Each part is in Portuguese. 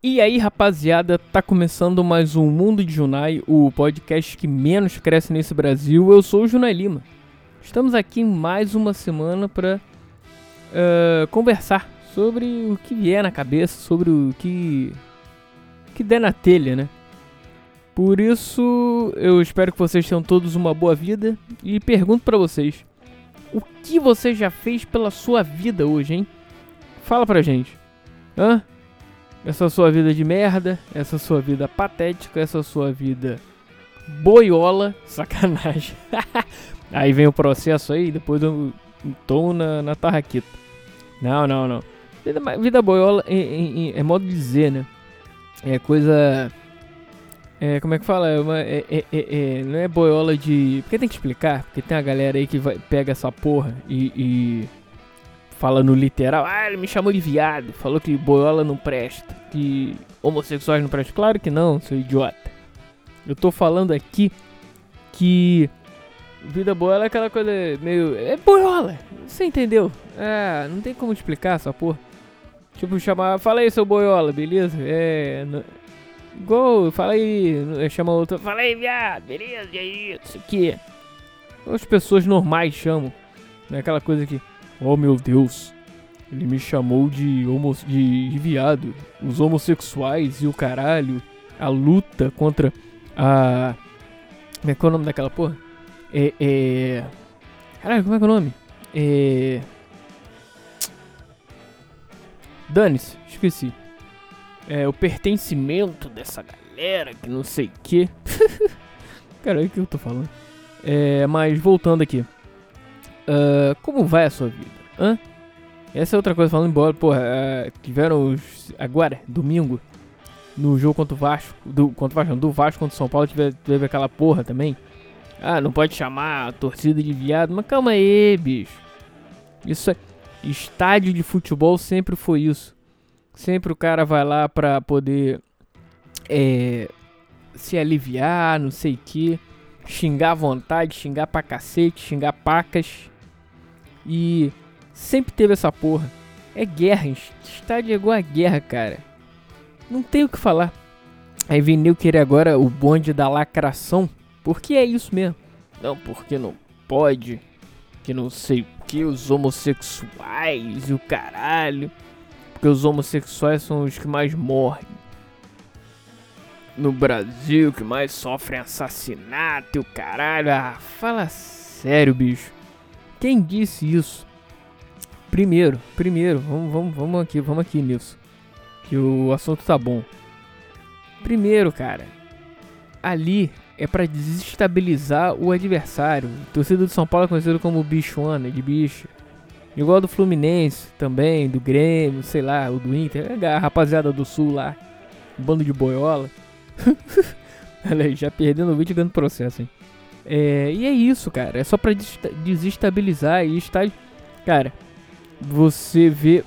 E aí, rapaziada, tá começando mais um Mundo de Junai, o podcast que menos cresce nesse Brasil. Eu sou o Junai Lima. Estamos aqui mais uma semana para uh, conversar sobre o que vier na cabeça, sobre o que que der na telha, né? Por isso, eu espero que vocês tenham todos uma boa vida e pergunto para vocês: o que você já fez pela sua vida hoje, hein? Fala pra gente. Hã? Essa sua vida de merda, essa sua vida patética, essa sua vida boiola, sacanagem. aí vem o processo aí, depois eu tô na, na tarraquita. Não, não, não. Vida, vida boiola é, é, é, modo de dizer, né? É coisa. É, como é que fala? É uma, é, é, é, não é boiola de. Porque tem que explicar, porque tem a galera aí que vai, pega essa porra e, e fala no literal, ah, ele me chamou de viado, falou que boiola não presta, que homossexuais não prestam. Claro que não, seu idiota. Eu tô falando aqui que vida boiola é aquela coisa meio. É boiola! Você entendeu? É, não tem como explicar essa porra. Tipo, chamar. Fala aí, seu boiola, beleza? É. Igual, fala aí. Chama outro. Fala aí, viado, beleza? E aí, isso aqui. As pessoas normais chamam. Não é aquela coisa que. Oh meu Deus, ele me chamou de, homo, de, de viado. Os homossexuais e o caralho. A luta contra a. Como é que é o nome daquela porra? É. é... Caralho, como é que é o nome? É. Dane-se, esqueci. É o pertencimento dessa galera que não sei o que. Caralho, o que eu tô falando? É, mas voltando aqui. Uh, como vai a sua vida? Hã? Essa é outra coisa, falando embora, porra, uh, tiveram os, agora, domingo, no jogo contra o Vasco, do, contra o Vasco, do Vasco contra o São Paulo, teve, teve aquela porra também. Ah, não pode chamar a torcida de viado, mas calma aí, bicho. Isso é, estádio de futebol sempre foi isso. Sempre o cara vai lá pra poder é, se aliviar, não sei o que, xingar à vontade, xingar pra cacete, xingar pacas. E sempre teve essa porra. É guerra, estádio é igual a guerra, cara. Não tem o que falar. Aí vem eu querer agora o bonde da lacração. Porque é isso mesmo. Não, porque não pode. Que não sei o que, os homossexuais e o caralho. Porque os homossexuais são os que mais morrem. No Brasil, que mais sofrem assassinato e o caralho. Ah, fala sério, bicho. Quem disse isso? Primeiro, primeiro, vamos, vamos, vamos aqui, vamos aqui nisso. Que o assunto tá bom. Primeiro, cara, ali é para desestabilizar o adversário. O torcedor do São Paulo é conhecido como bichona, de bicho. Igual do Fluminense também, do Grêmio, sei lá, o do Inter, a rapaziada do Sul lá, bando de boiola. Olha aí, já perdendo o vídeo e ganhando processo, hein. É, e é isso, cara. É só pra desestabilizar e está. Cara, você vê.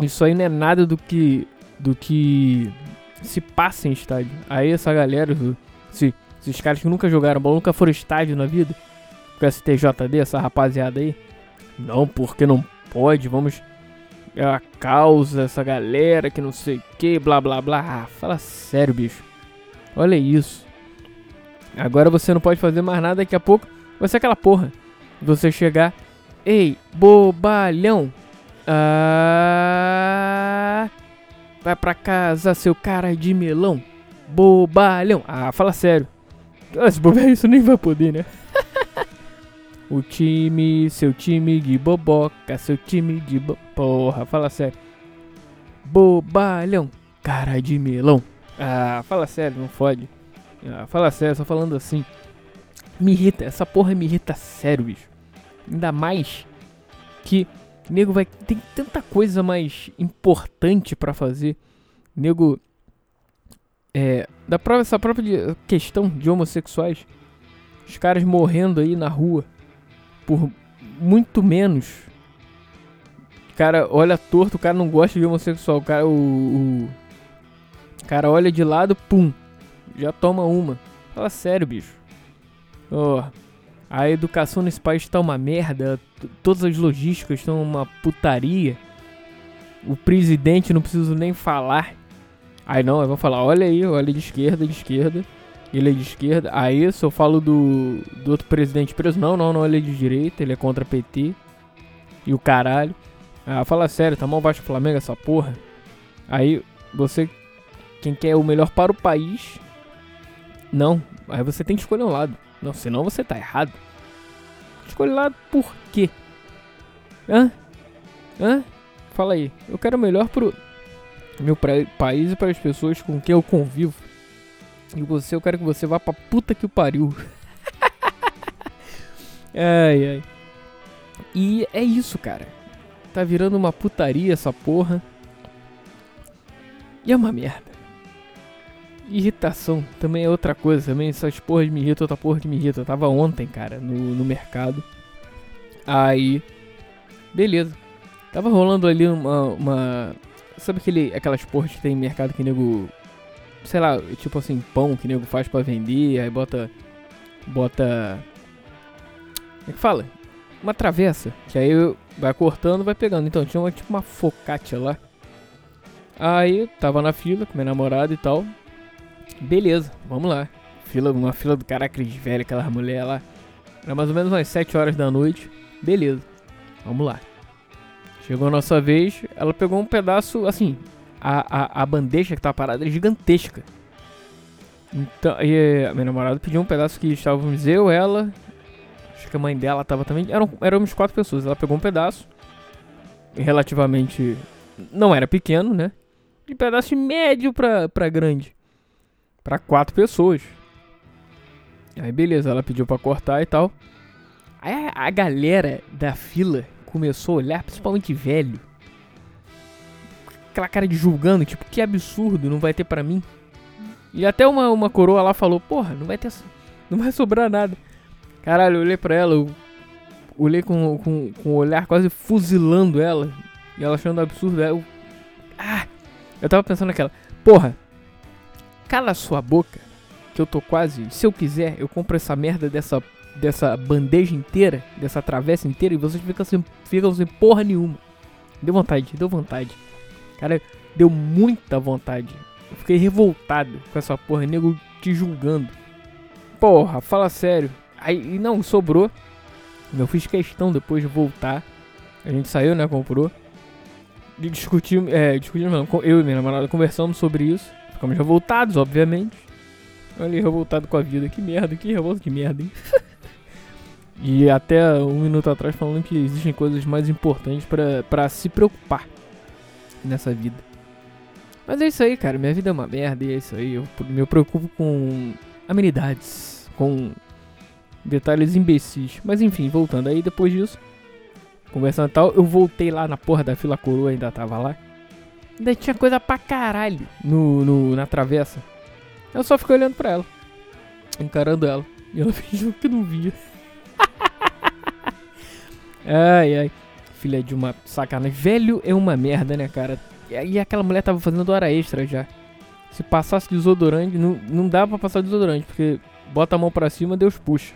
Isso aí não é nada do que. Do que se passa em estádio. Aí essa galera, se, esses caras que nunca jogaram bola, nunca foram estádio na vida, com essa TJD, essa rapaziada aí. Não, porque não pode, vamos. É a causa, essa galera que não sei o que, blá blá blá. Ah, fala sério, bicho. Olha isso. Agora você não pode fazer mais nada, daqui a pouco vai ser aquela porra. Você chegar, ei, bobalhão. Ah, vai pra casa, seu cara de melão. Bobalhão. Ah, fala sério. Se bobear isso nem vai poder, né? o time, seu time de boboca, seu time de bo... Porra, fala sério. Bobalhão, cara de melão. Ah, fala sério, não fode. Ah, fala sério, só falando assim. Me irrita, essa porra me irrita sério, bicho. Ainda mais que nego vai. Tem tanta coisa mais importante para fazer. Nego. É. Da própria, essa própria questão de homossexuais. Os caras morrendo aí na rua. Por muito menos. O cara olha torto, o cara não gosta de homossexual. O cara. O, o, o cara olha de lado, pum já toma uma. Fala sério, bicho. Oh, a educação nesse país tá uma merda. Todas as logísticas estão uma putaria. O presidente não preciso nem falar. Aí não, aí vão falar, olha aí, olha de esquerda, de esquerda. Ele é de esquerda. Aí se eu falo do, do outro presidente preso, não, não, não, ele é de direita, ele é contra PT. E o caralho. Ah, fala sério, tá mal baixo o Flamengo essa porra. Aí você, quem quer o melhor para o país, não. Aí você tem que escolher um lado. Não, senão você tá errado. Escolhe lado por quê? Hã? Hã? Fala aí. Eu quero melhor pro meu país e para as pessoas com quem eu convivo. E você, eu quero que você vá pra puta que o pariu. ai, ai. E é isso, cara. Tá virando uma putaria essa porra. E é uma merda. Irritação também é outra coisa. Também essas porras me irritam, outra porra que me irrita. Eu tava ontem, cara, no, no mercado. Aí. Beleza. Tava rolando ali uma. uma sabe aquele, aquelas porras que tem mercado que nego sei lá, tipo assim, pão que nego faz para vender, aí bota. Bota. Como é que fala? Uma travessa. Que aí vai cortando vai pegando. Então tinha uma, tipo uma focaccia lá. Aí tava na fila com minha namorada e tal. Beleza, vamos lá. Fila, uma fila do caraca de velho, aquela mulher lá. Era mais ou menos umas 7 horas da noite. Beleza, vamos lá. Chegou a nossa vez, ela pegou um pedaço, assim, a, a, a bandeja que tava parada era gigantesca. Então, e a minha namorada pediu um pedaço que estávamos eu, ela, acho que a mãe dela tava também. Eram, éramos quatro pessoas. Ela pegou um pedaço, relativamente. Não era pequeno, né? De pedaço médio pra, pra grande. Pra quatro pessoas. Aí beleza, ela pediu pra cortar e tal. Aí a, a galera da fila começou a olhar, principalmente velho aquela cara de julgando, tipo, que absurdo, não vai ter para mim. E até uma, uma coroa lá falou, porra, não vai ter. Não vai sobrar nada. Caralho, eu olhei pra ela, eu olhei com, com, com o olhar quase fuzilando ela. E ela achando absurdo. Eu. Ah! Eu tava pensando naquela. Porra! Cala sua boca. Que eu tô quase. Se eu quiser, eu compro essa merda dessa. Dessa bandeja inteira, dessa travessa inteira, e vocês ficam sem, ficam sem porra nenhuma. Deu vontade, deu vontade. Cara, deu muita vontade. Eu fiquei revoltado com essa porra, nego te julgando. Porra, fala sério. Aí, não, sobrou. Eu fiz questão depois de voltar. A gente saiu, né, comprou. E discutimos, é, discutimos não, eu e minha namorada conversamos sobre isso. Ficamos revoltados, obviamente. Olha, revoltado com a vida. Que merda, que revolta, que merda, hein? e até um minuto atrás falando que existem coisas mais importantes para se preocupar nessa vida. Mas é isso aí, cara. Minha vida é uma merda e é isso aí. Eu me preocupo com amenidades, com detalhes imbecis. Mas enfim, voltando aí depois disso, conversando e tal, eu voltei lá na porra da fila coroa, ainda tava lá. Ainda tinha coisa pra caralho no, no, na travessa. Eu só fiquei olhando pra ela, encarando ela. E ela fingiu que não via. ai, ai filha de uma sacanagem. Velho é uma merda, né, cara? E aquela mulher tava fazendo hora extra já. Se passasse desodorante, não, não dá pra passar desodorante, porque bota a mão pra cima, Deus puxa.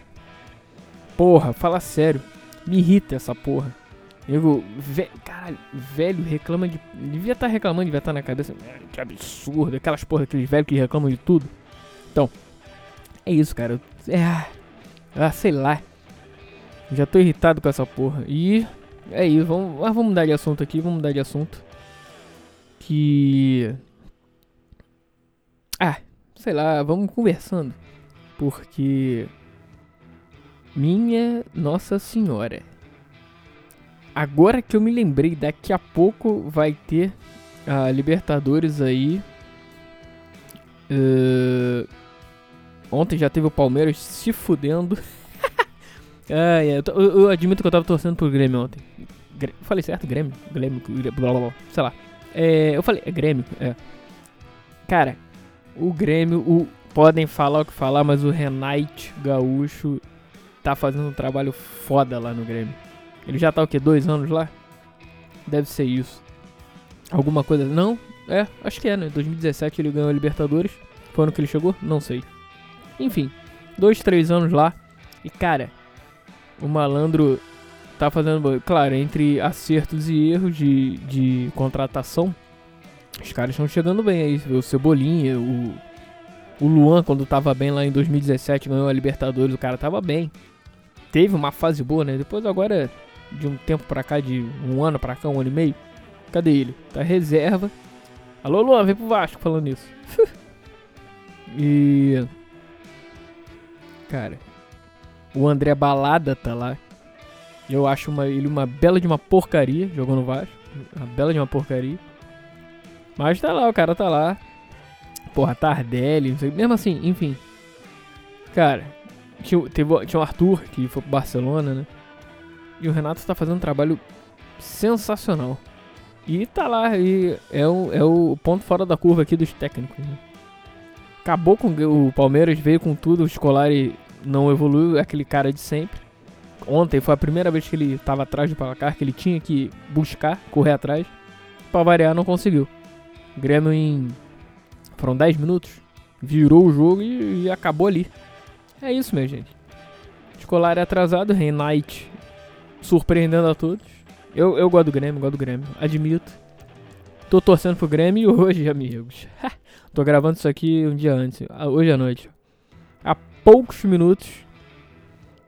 Porra, fala sério. Me irrita essa porra. Eu, ve, caralho, velho reclama de. Devia estar tá reclamando, devia estar tá na cabeça. Que absurdo, aquelas porra, aqueles velhos que reclamam de tudo. Então, é isso, cara. É. Ah, sei lá. Já tô irritado com essa porra. E é isso, vamos, vamos mudar de assunto aqui, vamos mudar de assunto. Que. Ah, sei lá, vamos conversando. Porque. Minha Nossa Senhora. Agora que eu me lembrei, daqui a pouco vai ter a Libertadores aí. Uh, ontem já teve o Palmeiras se fudendo. Ah, é, eu, eu, admito que eu tava torcendo pro Grêmio ontem. Grêmio, falei certo? Grêmio? Grêmio, blá blá blá, sei lá. É, eu falei, é Grêmio, é. Cara, o Grêmio, o, podem falar o que falar, mas o Renate Gaúcho tá fazendo um trabalho foda lá no Grêmio. Ele já tá o que, dois anos lá? Deve ser isso. Alguma coisa. Não? É, acho que é, né? 2017 ele ganhou a Libertadores. Foi ano que ele chegou? Não sei. Enfim, dois, três anos lá. E cara, o malandro tá fazendo, claro, entre acertos e erros de, de contratação, Os caras estão chegando bem aí. O Cebolinha, o, o Luan, quando tava bem lá em 2017, ganhou a Libertadores, o cara tava bem. Teve uma fase boa, né? Depois agora, de um tempo pra cá, de um ano pra cá, um ano e meio, cadê ele? Tá reserva. Alô, Luan, vem pro Vasco falando isso. e. Cara, o André Balada tá lá. Eu acho uma, ele uma bela de uma porcaria jogando no Vasco. Uma bela de uma porcaria. Mas tá lá, o cara tá lá. Porra, Tardelli, não sei. Mesmo assim, enfim. Cara, tinha, teve, tinha o Arthur, que foi pro Barcelona, né? E o Renato tá fazendo um trabalho sensacional. E tá lá, e é o, é o ponto fora da curva aqui dos técnicos. Né? Acabou com o Palmeiras, veio com tudo, o Scolari não evoluiu, é aquele cara de sempre. Ontem foi a primeira vez que ele tava atrás do placar, que ele tinha que buscar, correr atrás. Pra variar, não conseguiu. O Grêmio em. Foram 10 minutos. Virou o jogo e, e acabou ali. É isso, minha gente. Escolar é atrasado, Reinite surpreendendo a todos. Eu, eu gosto do Grêmio, gosto do Grêmio, admito. Tô torcendo pro Grêmio hoje, amigos. Tô gravando isso aqui um dia antes, hoje à noite. Há poucos minutos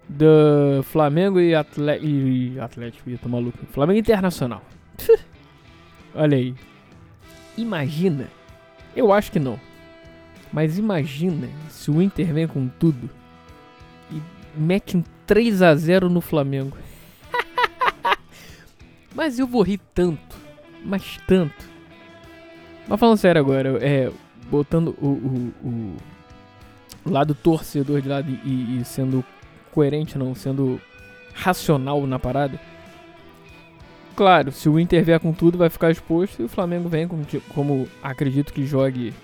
do Flamengo e, Atle e Atlético, tô maluco. Flamengo Internacional. Olha aí. Imagina. Eu acho que não. Mas imagina se o Inter vem com tudo e mete um 3 a 0 no Flamengo. Mas eu vou rir tanto, mas tanto. Mas falando sério agora, é, botando o, o, o lado torcedor de lado e, e sendo coerente, não, sendo racional na parada. Claro, se o Inter vier com tudo, vai ficar exposto e o Flamengo vem como, como acredito que jogue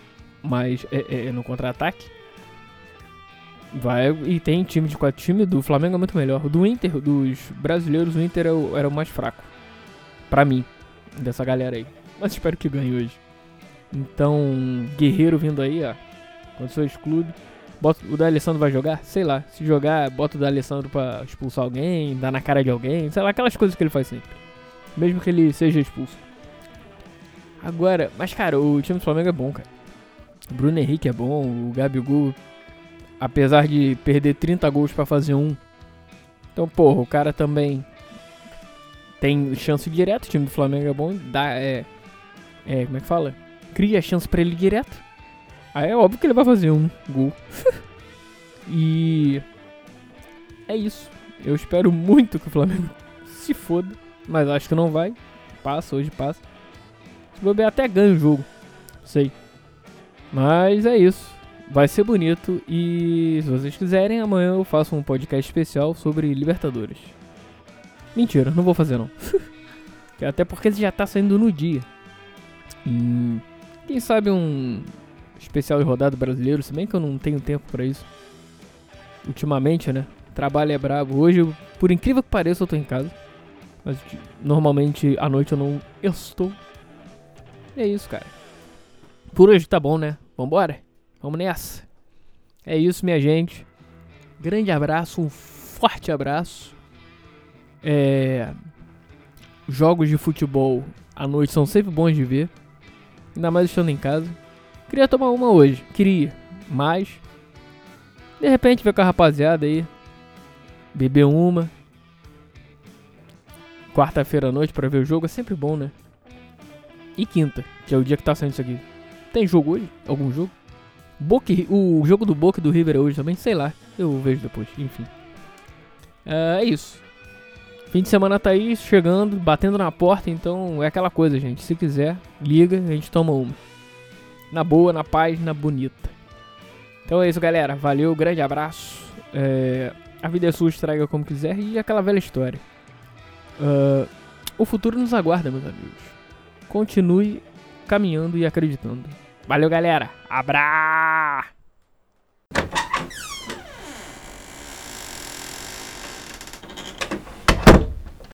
mais é, é, no contra-ataque. Vai e tem time de quatro time do Flamengo é muito melhor. Do Inter, dos brasileiros, o Inter era o, era o mais fraco. Pra mim, dessa galera aí. Mas espero que ganhe hoje. Então, Guerreiro vindo aí, ó. Condições excluído. Bota, o D'Alessandro vai jogar? Sei lá. Se jogar, bota o D'Alessandro pra expulsar alguém, dar na cara de alguém. Sei lá, aquelas coisas que ele faz sempre. Mesmo que ele seja expulso. Agora, mas cara, o time do Flamengo é bom, cara. O Bruno Henrique é bom, o Gabigol, apesar de perder 30 gols para fazer um. Então, porra, o cara também tem chance direto, o time do Flamengo é bom, dá, é, é, como é que fala? Cria chance para ele direto. Aí é óbvio que ele vai fazer um gol. e é isso. Eu espero muito que o Flamengo se foda, mas acho que não vai. Passa, hoje passa. Se bobear até ganha o jogo. Sei. Mas é isso. Vai ser bonito e se vocês quiserem, amanhã eu faço um podcast especial sobre Libertadores. Mentira, não vou fazer não. Até porque já tá saindo no dia. Quem sabe um especial de rodada brasileiro, se bem que eu não tenho tempo para isso. Ultimamente, né? Trabalho é brabo. Hoje, por incrível que pareça, eu tô em casa. Mas normalmente à noite eu não eu estou. E é isso, cara. Por hoje tá bom, né? Vambora? Vamos nessa. É isso, minha gente. Grande abraço, um forte abraço. É... Jogos de futebol à noite são sempre bons de ver. Ainda mais estando em casa. Queria tomar uma hoje, queria. Mas. De repente ver com a rapaziada aí. Beber uma. Quarta-feira à noite para ver o jogo é sempre bom, né? E quinta, que é o dia que tá saindo isso aqui. Tem jogo hoje? Algum jogo? Boca, o jogo do Boca e do River é hoje também? Sei lá. Eu vejo depois, enfim. É, é isso. Fim de semana tá aí chegando, batendo na porta, então é aquela coisa, gente. Se quiser, liga, a gente toma uma. Na boa, na paz, na bonita. Então é isso, galera. Valeu, grande abraço. É, a vida é sua, estraga como quiser e aquela velha história. Uh, o futuro nos aguarda, meus amigos. Continue caminhando e acreditando. Valeu, galera. Abra!